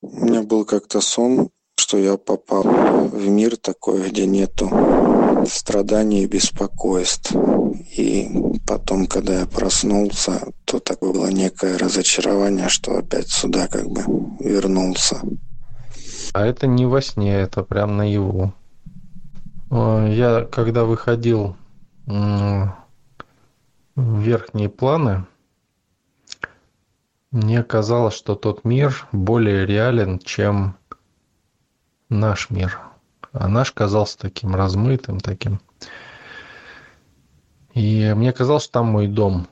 У меня был как-то сон, что я попал в мир такой, где нету страданий и беспокойств. И потом, когда я проснулся, то такое было некое разочарование, что опять сюда как бы вернулся. А это не во сне, это прям наяву. Я когда выходил в верхние планы, мне казалось, что тот мир более реален, чем наш мир. А наш казался таким размытым, таким. И мне казалось, что там мой дом.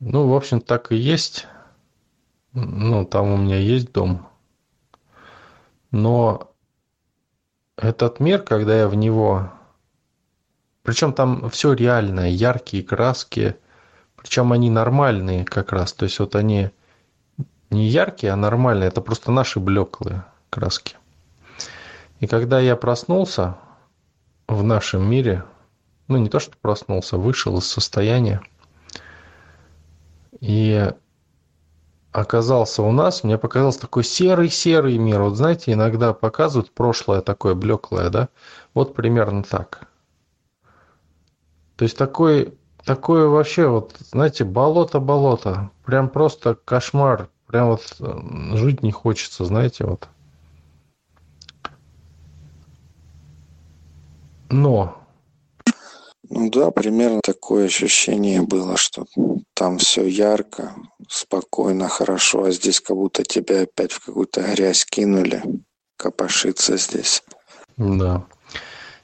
Ну, в общем, так и есть. Ну, там у меня есть дом. Но этот мир, когда я в него... Причем там все реальное, яркие краски, причем они нормальные как раз. То есть вот они не яркие, а нормальные. Это просто наши блеклые краски. И когда я проснулся в нашем мире, ну не то что проснулся, вышел из состояния и оказался у нас, мне показался такой серый-серый мир. Вот знаете, иногда показывают прошлое такое блеклое, да? Вот примерно так. То есть такой, такое вообще вот, знаете, болото-болото. Прям просто кошмар. Прям вот жить не хочется, знаете, вот. Но ну да, примерно такое ощущение было, что там все ярко, спокойно, хорошо, а здесь как будто тебя опять в какую-то грязь кинули, копошиться здесь. Да.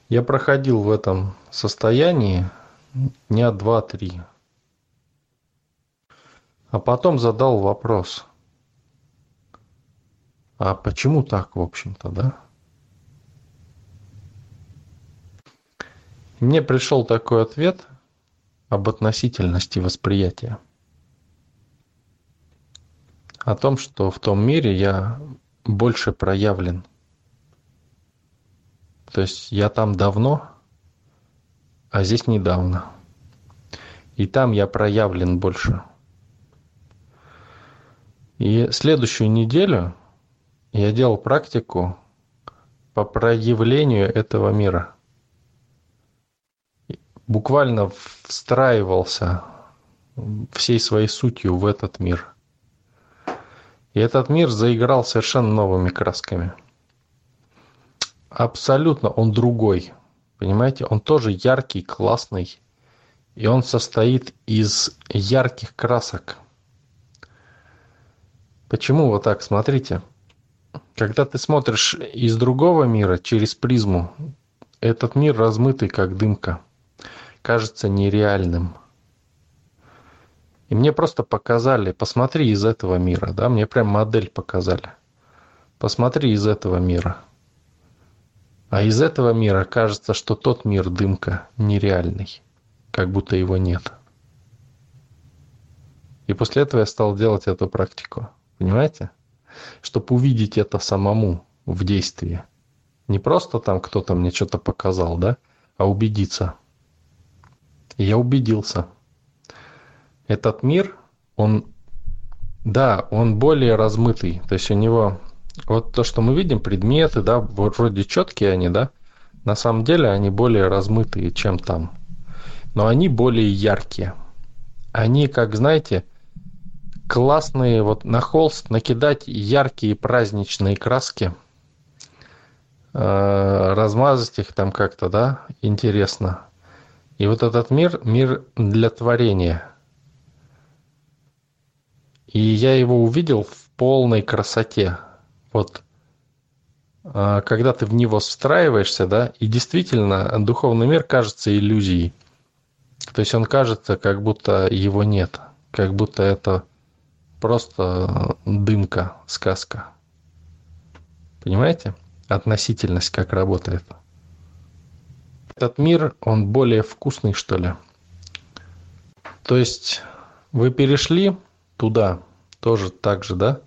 Я проходил в этом состоянии дня два-три. А потом задал вопрос. А почему так, в общем-то, да? Мне пришел такой ответ об относительности восприятия. О том, что в том мире я больше проявлен. То есть я там давно, а здесь недавно. И там я проявлен больше. И следующую неделю я делал практику по проявлению этого мира – буквально встраивался всей своей сутью в этот мир. И этот мир заиграл совершенно новыми красками. Абсолютно он другой. Понимаете, он тоже яркий, классный. И он состоит из ярких красок. Почему вот так? Смотрите. Когда ты смотришь из другого мира через призму, этот мир размытый, как дымка кажется нереальным. И мне просто показали, посмотри из этого мира, да, мне прям модель показали. Посмотри из этого мира. А из этого мира кажется, что тот мир дымка нереальный, как будто его нет. И после этого я стал делать эту практику. Понимаете? Чтобы увидеть это самому в действии. Не просто там кто-то мне что-то показал, да, а убедиться – я убедился. Этот мир, он, да, он более размытый. То есть у него, вот то, что мы видим, предметы, да, вроде четкие они, да, на самом деле они более размытые, чем там. Но они более яркие. Они, как знаете, классные, вот на холст накидать яркие праздничные краски, э, размазать их там как-то, да, интересно. И вот этот мир – мир для творения. И я его увидел в полной красоте. Вот а, когда ты в него встраиваешься, да, и действительно духовный мир кажется иллюзией. То есть он кажется, как будто его нет, как будто это просто дымка, сказка. Понимаете? Относительность как работает этот мир, он более вкусный, что ли. То есть вы перешли туда, тоже так же, да?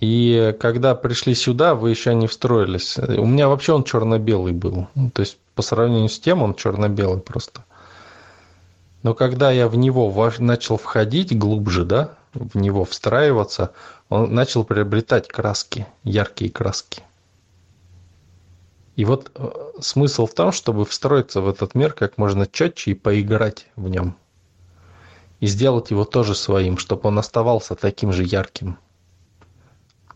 И когда пришли сюда, вы еще не встроились. У меня вообще он черно-белый был. То есть по сравнению с тем он черно-белый просто. Но когда я в него начал входить глубже, да, в него встраиваться, он начал приобретать краски, яркие краски. И вот э, смысл в том, чтобы встроиться в этот мир как можно четче и поиграть в нем. И сделать его тоже своим, чтобы он оставался таким же ярким.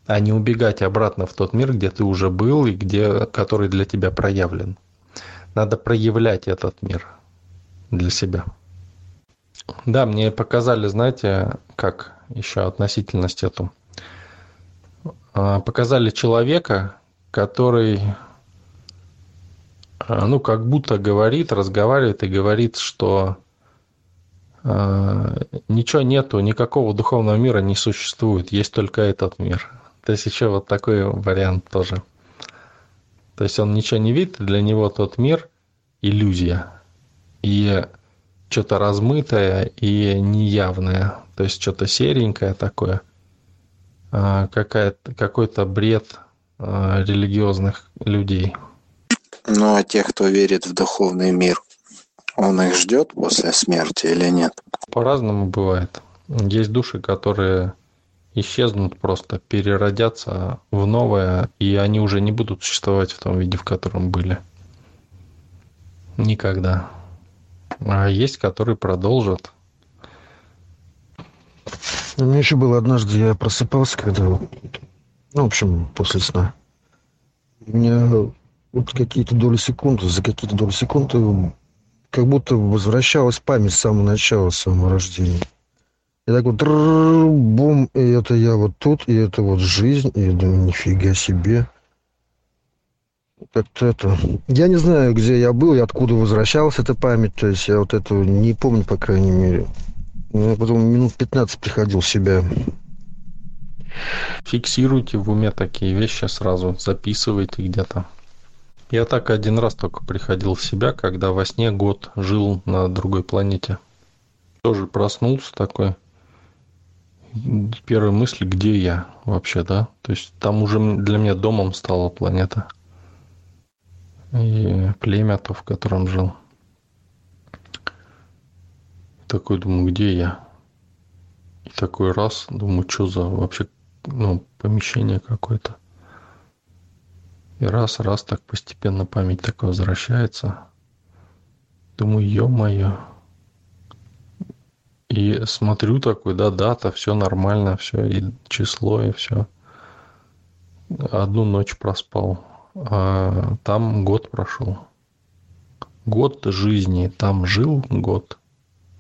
А не убегать обратно в тот мир, где ты уже был и где, который для тебя проявлен. Надо проявлять этот мир для себя. Да, мне показали, знаете, как еще относительность эту. А, показали человека, который а, ну, как будто говорит, разговаривает и говорит, что э, ничего нету, никакого духовного мира не существует, есть только этот мир. То есть еще вот такой вариант тоже. То есть он ничего не видит, для него тот мир – иллюзия. И что-то размытое и неявное. То есть что-то серенькое такое. Какой-то бред религиозных людей – ну а тех, кто верит в духовный мир, он их ждет после смерти или нет? По-разному бывает. Есть души, которые исчезнут просто, переродятся в новое, и они уже не будут существовать в том виде, в котором были. Никогда. А есть, которые продолжат. У меня еще было однажды, я просыпался, когда, ну, в общем, после сна. У меня вот какие-то доли секунды, за какие-то доли секунды как будто возвращалась память с самого начала самого рождения. И так вот бум, и это я вот тут, и это вот жизнь, и думаю, нифига себе. Как-то это... Я не знаю, где я был и откуда возвращалась эта память, то есть я вот этого не помню, по крайней мере. Я потом минут 15 приходил в себя. Фиксируйте в уме такие вещи сразу, записывайте где-то. Я так один раз только приходил в себя, когда во сне год жил на другой планете. Тоже проснулся такой. Первая мысль, где я вообще, да? То есть там уже для меня домом стала планета. И племя то, в котором жил. Такой думаю, где я? И такой раз, думаю, что за вообще ну, помещение какое-то. И раз, раз так постепенно память так возвращается. Думаю, ё-моё. И смотрю такой, да, дата, все нормально, все, и число, и все. Одну ночь проспал. А там год прошел. Год жизни. Там жил год.